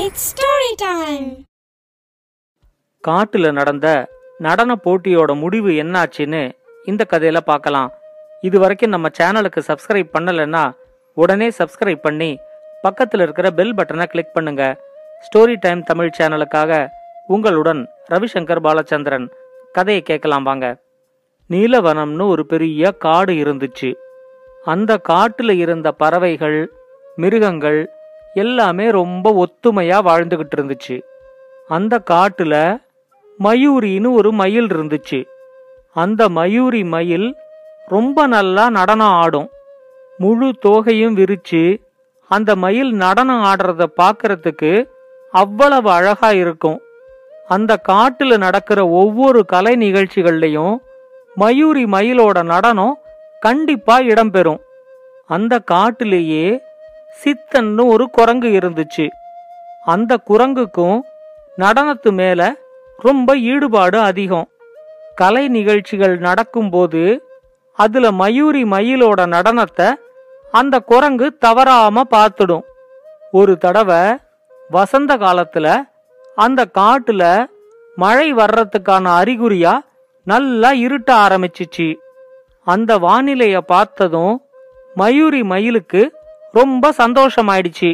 It's story time காட்டுல நடந்த நடன போட்டியோட முடிவு என்னாச்சுன்னு இந்த கதையில பார்க்கலாம். இது வரைக்கும் நம்ம சேனலுக்கு சப்ஸ்கிரைப் பண்ணலைன்னா உடனே சப்ஸ்கிரைப் பண்ணி பக்கத்தில் இருக்கிற பெல் பட்டனை கிளிக் பண்ணுங்க. ஸ்டோரி டைம் தமிழ் சேனலுக்காக உங்களுடன் ரவிசங்கர் பாலச்சந்திரன். கதையை கேட்கலாம் வாங்க. நீலவனம்னு ஒரு பெரிய காடு இருந்துச்சு. அந்த காட்டுல இருந்த பறவைகள் மிருகங்கள் எல்லாமே ரொம்ப ஒத்துமையா வாழ்ந்துகிட்டு இருந்துச்சு. அந்த காட்டுல மயூரின்னு ஒரு மயில் இருந்துச்சு. அந்த மயூரி மயில் ரொம்ப நல்லா நடனம் ஆடும். முழு தோகையும் விரிச்சு அந்த மயில் நடனம் ஆடுறத பார்க்கறதுக்கு அவ்வளவு அழகா இருக்கும். அந்த காட்டுல நடக்கிற ஒவ்வொரு கலை நிகழ்ச்சிகள்லையும் மயூரி மயிலோட நடனம் கண்டிப்பா இடம்பெறும். அந்த காட்டிலேயே சித்தன்னு ஒரு குரங்கு இருந்துச்சு. அந்த குரங்குக்கும் நடனத்து மேல ரொம்ப ஈடுபாடு அதிகம். கலை நிகழ்ச்சிகள் நடக்கும்போது அதுல மயூரி மயிலோட நடனத்தை அந்த குரங்கு தவறாம பார்த்துடும். ஒரு தடவை வசந்த காலத்துல அந்த காட்டுல மழை வர்றதுக்கான அறிகுறியா நல்லா இருட்ட ஆரம்பிச்சிச்சு. அந்த வானிலைய பார்த்ததும் மயூரி மயிலுக்கு ரொம்ப சந்தோஷமாயிடுச்சு.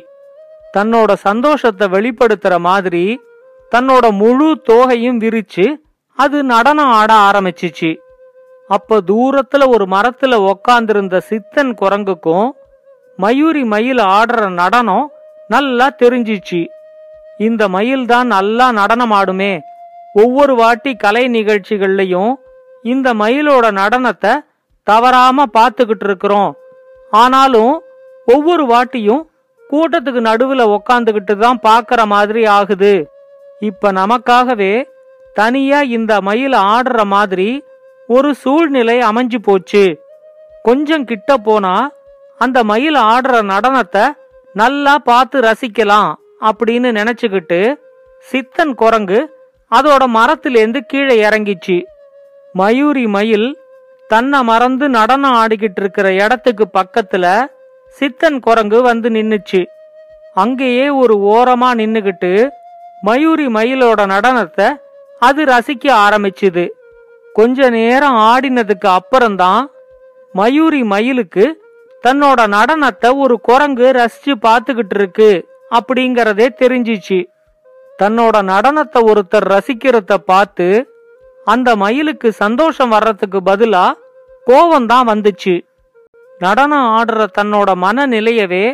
தன்னோட சந்தோஷத்தை வெளிப்படுத்துற மாதிரி தன்னோட முழு தோகையும் விரிச்சு அது நடனம் ஆட ஆரம்பிச்சிச்சு. அப்ப தூரத்துல ஒரு மரத்துல உக்காந்திருந்த சித்தன் குரங்குக்கும் மயூரி மயில் ஆடுற நடனம் நல்லா தெரிஞ்சிச்சு. இந்த மயில் தான் நல்லா நடனம் ஆடுமே. ஒவ்வொரு வாட்டி கலை நிகழ்ச்சிகள்லையும் இந்த மயிலோட நடனத்தை தவறாம பார்த்துக்கிட்டு இருக்கிறோம். ஆனாலும் ஒவ்வொரு வாட்டியும் கூட்டத்துக்கு நடுவுல உக்காந்துகிட்டு தான் பாக்குற மாதிரி ஆகுது. இப்ப நமக்காகவே தனியா இந்த மயில் ஆடுற மாதிரி ஒரு சூழ்நிலை அமைஞ்சு போச்சு. கொஞ்சம் கிட்ட போனா அந்த மயில் ஆடுற நடனத்தை நல்லா பார்த்து ரசிக்கலாம் அப்படின்னு நினைச்சுக்கிட்டு சித்தன் குரங்கு அதோட மரத்திலேருந்து கீழே இறங்கிச்சு. மயூரி மயில் தன்னை மறந்து நடனம் ஆடிக்கிட்டு இருக்கிற இடத்துக்கு பக்கத்துல சித்தன் குரங்கு வந்து நின்னுச்சு. அங்கேயே ஒரு ஓரமா நின்னுகிட்டு மயூரி மயிலோட நடனத்தை அது ரசிக்க ஆரம்பிச்சுது. கொஞ்ச நேரம் ஆடினதுக்கு அப்புறம்தான் மயூரி மயிலுக்கு தன்னோட நடனத்தை ஒரு குரங்கு ரசிச்சு பார்த்துக்கிட்டு இருக்கு அப்படிங்கறதே தெரிஞ்சிச்சு. தன்னோட நடனத்தை ஒருத்தர் ரசிக்கிறத பார்த்து அந்த மயிலுக்கு சந்தோஷம் வர்றதுக்கு பதிலா கோவம் தான் வந்துச்சு. நடனம் ஆடுற தன்னோட மனநிலையவே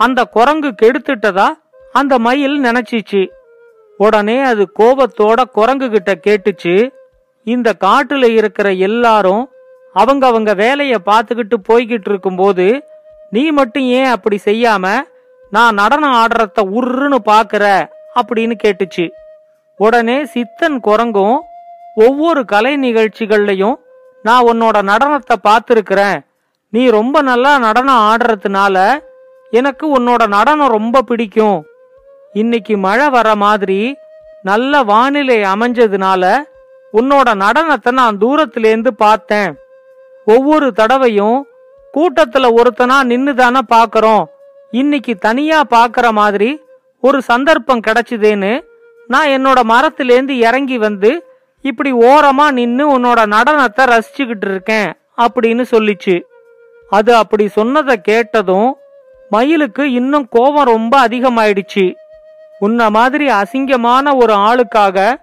அந்த குரங்கு கெடுத்துட்டதா அந்த மயில் நினைச்சிச்சு. உடனே அது கோபத்தோட குரங்கு கிட்ட கேட்டுச்சு. இந்த காட்டுல இருக்கிற எல்லாரும் அவங்க அவங்க வேலைய பார்த்துக்கிட்டு போய்கிட்டு இருக்கும்போது நீ மட்டும் ஏன் அப்படி செய்யாம நான் நடனம் ஆடுறத உருன்னு பாக்குற? அப்படின்னு கேட்டுச்சு. உடனே சித்தன் குரங்கும் ஒவ்வொரு கலை நிகழ்ச்சிகள்லையும் நான் உன்னோட நடனத்தை பார்த்துருக்கிறேன். நீ ரொம்ப நல்லா நடனம் ஆடுறதுனால எனக்கு உன்னோட நடனம் ரொம்ப பிடிக்கும். இன்னைக்கு மழை வர மாதிரி நல்ல வானிலை அமைஞ்சதுனால உன்னோட நடனத்தை நான் தூரத்திலேருந்து பார்த்தேன். ஒவ்வொரு தடவையும் கூட்டத்துல ஒருத்தனா நின்னு தானே பாக்குறோம். இன்னைக்கு தனியா பாக்குற மாதிரி ஒரு சந்தர்ப்பம் கிடைச்சுதேன்னு நான் என்னோட மரத்திலேருந்து இறங்கி வந்து இப்படி ஓரமா நின்னு உன்னோட நடனத்தை ரசிச்சுக்கிட்டு இருக்கேன் அப்படின்னு சொல்லிச்சு. அது அப்படி சொன்னதை கேட்டதும் மயிலுக்கு இன்னும் கோபம் ரொம்ப அதிகமாயிடுச்சு. உன்ன மாதிரி அசிங்கமான ஒரு ஆளுக்காக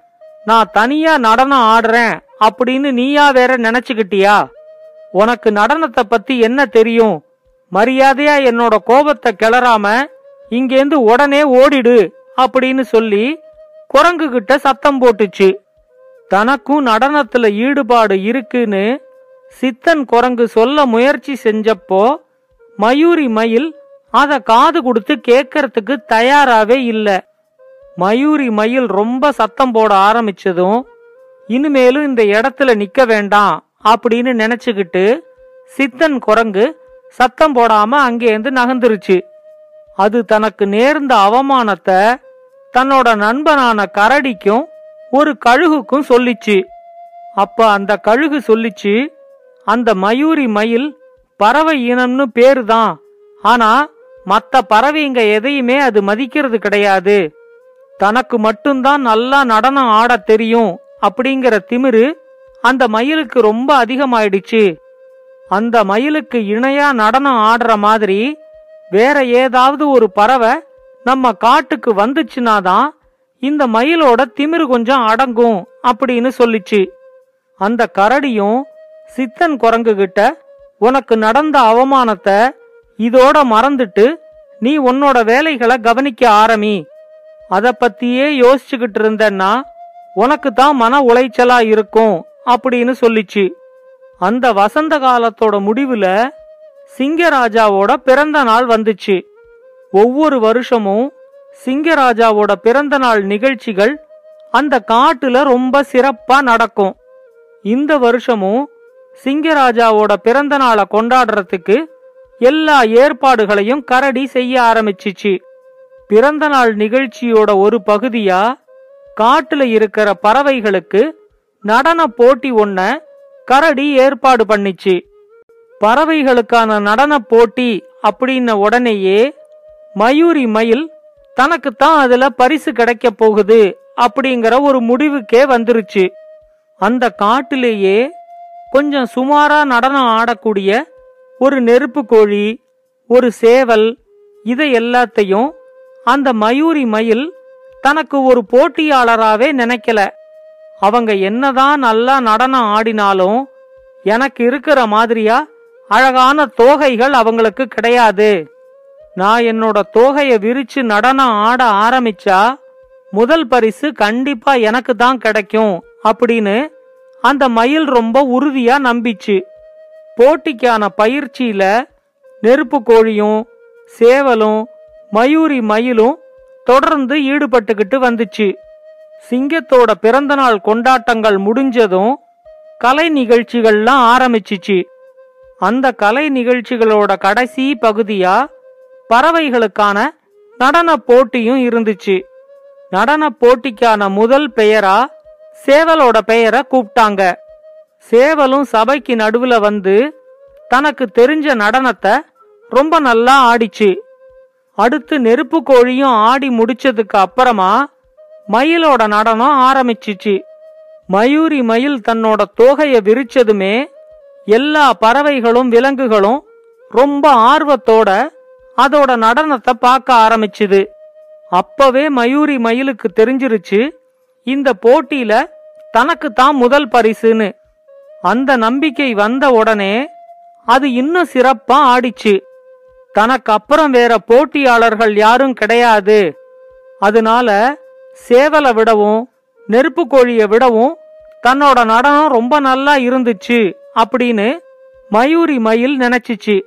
நான் தனியா நடனம் ஆடுறேன் அப்படின்னு நீயா வேற நினைச்சுக்கிட்டியா? உனக்கு நடனத்தை பத்தி என்ன தெரியும்? மரியாதையா என்னோட கோபத்தை கிளறாம இங்கேந்து உடனே ஓடிடு அப்படின்னு சொல்லி குரங்கு கிட்ட சத்தம் போட்டுச்சு. தனக்கும் நடனத்துல ஈடுபாடு இருக்குன்னு சித்தன் குரங்கு சொல்ல முயற்சி செஞ்சப்போ மயூரி மயில் அத காது கொடுத்து கேட்கறதுக்கு தயாராவே இல்ல. மயூரி மயில் ரொம்ப சத்தம் போட ஆரம்பிச்சதும் இனிமேலும் இந்த இடத்துல நிக்க வேண்டாம் அப்படின்னு நினைச்சுக்கிட்டு சித்தன் குரங்கு சத்தம் போடாம அங்கேருந்து நகர்ந்துருச்சு. அது தனக்கு நேர்ந்த அவமானத்தை தன்னோட நண்பனான கரடிக்கும் ஒரு கழுகுக்கும் சொல்லிச்சு. அப்ப அந்த கழுகு சொல்லிச்சு அந்த மயூரி மயில் பறவை இனம்னு பேரு தான் ஆனா மத்த பறவைங்க எதையுமே அது மதிக்கிறது கிடையாது. தனக்கு மட்டும்தான் நல்லா நடனம் ஆடத் தெரியும் அப்படிங்கிற திமிரு அந்த மயிலுக்கு ரொம்ப அதிகமாயிடுச்சு. அந்த மயிலுக்கு இணையா நடனம் ஆடுற மாதிரி வேற ஏதாவது ஒரு பறவை நம்ம காட்டுக்கு வந்துச்சுனாதான் இந்த மயிலோட திமிரு கொஞ்சம் அடங்கும் அப்படின்னு சொல்லிச்சு. அந்த கரடியும் சித்தன் குரங்கு கிட்ட உனக்கு நடந்த அவமானத்தை இதோட மறந்துட்டு நீ உன்னோட வேலைகளை கவனிக்க ஆரம்பி. அத பத்தியே யோசிச்சுக்கிட்டு இருந்தன்னா உனக்கு தான் மன உளைச்சலா இருக்கும் அப்படின்னு சொல்லிச்சு. அந்த வசந்த காலத்தோட முடிவுல சிங்கராஜாவோட பிறந்த நாள் வந்துச்சு. ஒவ்வொரு வருஷமும் சிங்கராஜாவோட பிறந்த நாள் நிகழ்ச்சிகள் அந்த காட்டுல ரொம்ப சிறப்பா நடக்கும். இந்த வருஷமும் சிங்கராஜாவோட பிறந்த நாளை கொண்டாடுறதுக்கு எல்லா ஏற்பாடுகளையும் கரடி செய்ய ஆரம்பிச்சிச்சு. பிறந்த நாள் நிகழ்ச்சியோட ஒரு பகுதியா காட்டுல இருக்கிற பறவைகளுக்கு நடன போட்டி ஒன்ன கரடி ஏற்பாடு பண்ணிச்சு. பறவைகளுக்கான நடன போட்டி அப்படின்ன உடனேயே மயூரி மயில் தனக்குத்தான் அதுல பரிசு கிடைக்க போகுது அப்படிங்கிற ஒரு முடிவுக்கே வந்துருச்சு. அந்த காட்டிலேயே கொஞ்சம் சுமாரா நடனம் ஆடக்கூடிய ஒரு நெருப்பு கோழி ஒரு சேவல் இதை எல்லாத்தையும் அந்த மயூரி மயில் தனக்கு ஒரு போட்டியாளராகவே நினைக்கல. அவங்க என்னதான் நல்லா நடனம் ஆடினாலும் எனக்கு இருக்கிற மாதிரியா அழகான தோகைகள் அவங்களுக்கு கிடையாது. நான் என்னோட தோகைய விரிச்சு நடனம் ஆட ஆரம்பிச்சா முதல் பரிசு கண்டிப்பா எனக்கு தான் கிடைக்கும் அப்படின்னு அந்த மயில் ரொம்ப உறுதியா நம்பிச்சு. போட்டிக்கான பயிற்சியில நெருப்பு கோழியும் சேவலும் மயூரி மயிலும் தொடர்ந்து ஈடுபட்டுக்கிட்டு வந்துச்சு. சிங்கத்தோட பிறந்தநாள் கொண்டாட்டங்கள் முடிஞ்சதும் கலை நிகழ்ச்சிகள்லாம் ஆரம்பிச்சிச்சு. அந்த கலை நிகழ்ச்சிகளோட கடைசி பகுதியா பறவைகளுக்கான நடன போட்டியும் இருந்துச்சு. நடன போட்டிக்கான முதல் பெயரா சேவலோட பெயரை கூப்பிட்டாங்க. சேவலும் சபைக்கு நடுவுல வந்து தனக்கு தெரிஞ்ச நடனத்தை ரொம்ப நல்லா ஆடிச்சு. அடுத்து நெருப்பு கோழியும் ஆடி முடிச்சதுக்கு அப்புறமா மயிலோட நடனம் ஆரம்பிச்சிச்சு. மயூரி மயில் தன்னோட தோகைய விரிச்சதுமே எல்லா பறவைகளும் விலங்குகளும் ரொம்ப ஆர்வத்தோட அதோட நடனத்தை பார்க்க ஆரம்பிச்சுது. அப்பவே மயூரி மயிலுக்கு தெரிஞ்சிருச்சு இந்த போட்டியில தனக்கு தான் முதல் பரிசுன்னு அந்த நம்பிக்கை வந்த உடனே அது இன்னும் சிறப்பா ஆடிச்சு. தனக்கு அப்புறம் வேற போட்டியாளர்கள் யாரும் கிடையாது. அதனால சேவலை விடவும் நெருப்பு கோழியை விடவும் தன்னோட நடனம் ரொம்ப நல்லா இருந்துச்சு அப்படின்னு மயூரி மயில் நினைச்சிச்சு.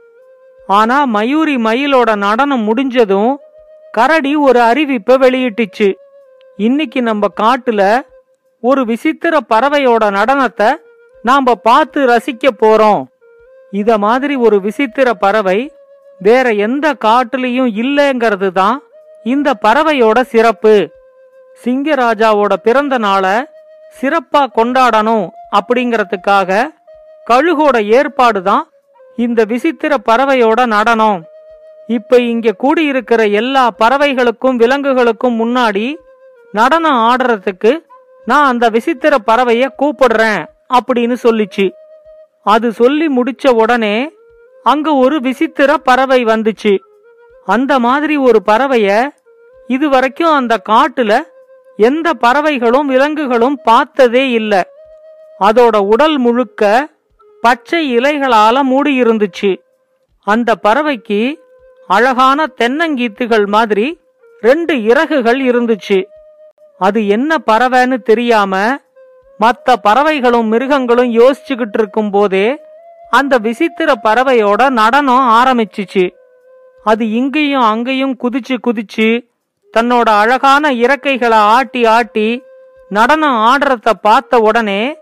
ஆனா மயூரி மயிலோட நடனம் முடிஞ்சதும் கரடி ஒரு அறிவிப்பை வெளியிட்டுச்சு. இன்னைக்கு நம்ம காட்டுல ஒரு விசித்திர பறவையோட நடனத்தை நாம பார்த்து ரசிக்க போறோம். இத மாதிரி ஒரு விசித்திர பறவை வேற எந்த காட்டுலயும் இல்லைங்கிறது தான் இந்த பறவையோட சிறப்பு. சிங்கராஜாவோட பிறந்த நாளை சிறப்பா கொண்டாடணும் அப்படிங்கறதுக்காக கழுகோட ஏற்பாடு தான் இந்த விசித்திர பறவையோட நடனம். இப்ப இங்க கூடியிருக்கிற எல்லா பறவைகளுக்கும் விலங்குகளுக்கும் முன்னாடி நடனம் ஆடுறதுக்கு நான் அந்த விசித்திர பறவைய கூப்பிடுறேன் அப்படின்னு சொல்லிச்சு. அது சொல்லி முடிச்ச உடனே அங்க ஒரு விசித்திர பறவை வந்துச்சு. அந்த மாதிரி ஒரு பறவைய இதுவரைக்கும் அந்த காட்டுல எந்த பறவைகளும் விலங்குகளும் பார்த்ததே இல்ல. அதோட உடல் முழுக்க பச்சை இலைகளால மூடி இருந்துச்சு. அந்த பறவைக்கு அழகான தென்னங்கீத்துகள் மாதிரி ரெண்டு இறகுகள் இருந்துச்சு. அது என்ன பறவைன்னு தெரியாம மற்ற பறவைகளும் மிருகங்களும் யோசிச்சுக்கிட்டு இருக்கும் போதே அந்த விசித்திர பறவையோட நடனம் ஆரம்பிச்சிச்சு. அது இங்கேயும் அங்கேயும் குதிச்சு குதிச்சு தன்னோட அழகான இறக்கைகளை ஆட்டி ஆட்டி நடனம் ஆடுறத பார்த்த உடனே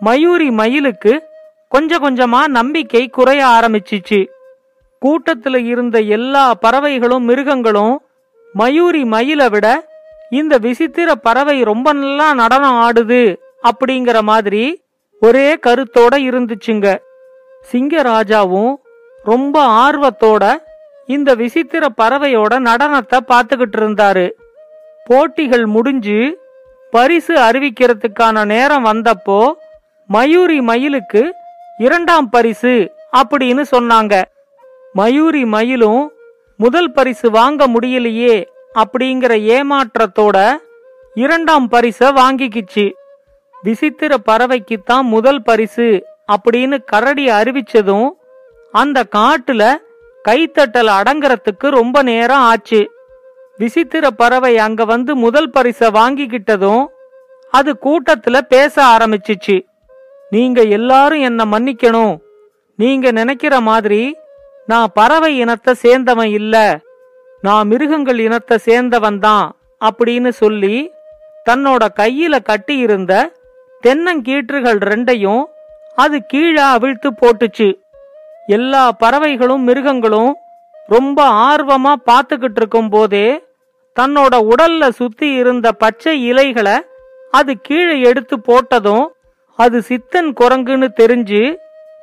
மயூரி மயிலுக்கு கொஞ்சம் கொஞ்சமா நம்பிக்கை குறைய ஆரம்பிச்சிச்சு. கூட்டத்துல இருந்த எல்லா பறவைகளும் மிருகங்களும் மயூரி மயிலை விட இந்த விசித்திர பறவை ரொம்ப நல்லா நடனம் ஆடுது அப்படிங்கிற மாதிரி ஒரே கருத்தோட இருந்துச்சுங்க. சிங்கராஜாவும் ரொம்ப ஆர்வத்தோட இந்த விசித்திர பறவையோட நடனத்தை பார்த்துக்கிட்டு இருந்தாரு. போட்டிகள் முடிஞ்சு பரிசு அறிவிக்கிறதுக்கான நேரம் வந்தப்போ மயூரி மயிலுக்கு இரண்டாம் பரிசு அப்படின்னு சொன்னாங்க. மயூரி மயிலும் முதல் பரிசு வாங்க முடியலையே அப்படிங்கிற ஏமாற்றத்தோட இரண்டாம் பரிச வாங்கிக்கிச்சு. விசித்திர பறவைக்குத்தான் முதல் பரிசு அப்படின்னு கரடி அறிவிச்சதும் அந்த காட்டுல கைத்தட்டல் அடங்கறதுக்கு ரொம்ப நேரம் ஆச்சு. விசித்திர பறவை அங்க வந்து முதல் பரிச வாங்கிக்கிட்டதும் அது கூட்டத்துல பேச ஆரம்பிச்சிச்சு. நீங்க எல்லாரும் என்ன மன்னிக்கணும். நீங்க நினைக்கிற மாதிரி நான் பறவை இனத்தை சேர்ந்தவன் இல்லை. நான் மிருகங்கள் இனத்தை சேர்ந்தவன் தான் அப்படின்னு சொல்லி தன்னோட கையில கட்டியிருந்த தென்னங்கீற்றுகள் ரெண்டையும் அது கீழே அவிழ்த்து போட்டுச்சு. எல்லா பறவைகளும் மிருகங்களும் ரொம்ப ஆர்வமா பார்த்துக்கிட்டு இருக்கும் போதே தன்னோட உடல்ல சுத்தி இருந்த பச்சை இலைகளை அது கீழே எடுத்து போட்டதும் அது சித்தன் குரங்குன்னு தெரிஞ்சு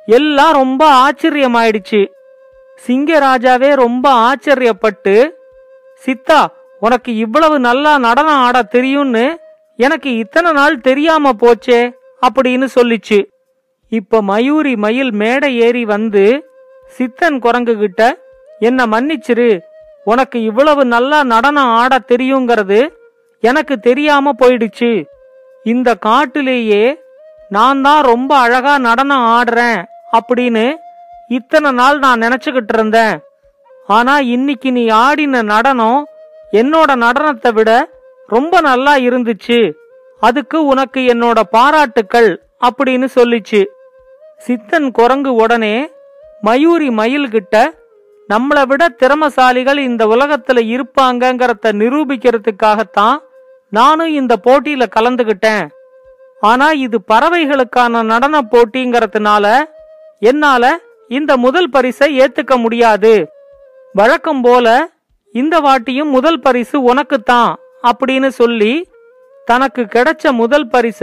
எல்லாம் ரொம்ப ஆச்சரியமாயிடுச்சு. சிங்கராஜாவே ரொம்ப ஆச்சரியப்பட்டு சித்தா உனக்கு இவ்வளவு நல்லா நடனம் ஆட தெரியும்னு எனக்கு இத்தனை நாள் தெரியாம போச்சே அப்படின்னு சொல்லிச்சு. இப்ப மயூரி மயில் மேடை ஏறி வந்து சித்தன் குரங்கு கிட்ட என்ன மன்னிச்சிரு உனக்கு இவ்வளவு நல்லா நடனம் ஆட தெரியுங்கிறது எனக்கு தெரியாம போயிடுச்சு. இந்த காட்டிலேயே நான் தான் ரொம்ப அழகா நடனம் ஆடுறேன் அப்படின்னு இத்தனை நாள் நான் நினைச்சுக்கிட்டு இருந்தேன். ஆனா இன்னைக்கு நீ ஆடின நடனம் என்னோட நடனத்தை விட ரொம்ப நல்லா இருந்துச்சு. அதுக்கு உனக்கு என்னோட பாராட்டுக்கள் அப்படின்னு சொல்லிச்சு. சித்தன் குரங்கு உடனே மயூரி மயில்கிட்ட நம்மளை விட திறமசாலிகள் இந்த உலகத்துல இருப்பாங்கங்கிறத நிரூபிக்கிறதுக்காகத்தான் நானும் இந்த போட்டியில கலந்துகிட்டேன். ஆனா இது பறவைகளுக்கான நடன போட்டிங்கிறதுனால என்னால இந்த முதல் பரிசை ஏத்துக்க முடியாது. வழக்கம் போல இந்த வாட்டியும் முதல் பரிசு உனக்குத்தான் அப்படின்னு சொல்லி தனக்கு கிடைச்ச முதல் பரிச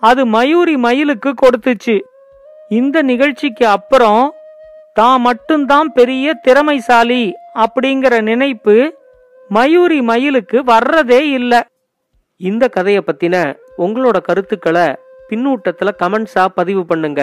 அது மயூரி மயிலுக்கு கொடுத்துச்சு. இந்த நிகழ்ச்சிக்கு அப்புறம் தான் மட்டும்தான் பெரிய திறமைசாலி அப்படிங்கிற நினைப்பு மயூரி மயிலுக்கு வர்றதே இல்ல. இந்த கதைய பத்தின உங்களோட கருத்துக்களை பின்னூட்டத்துல கமெண்ட்ஸா பதிவு பண்ணுங்க.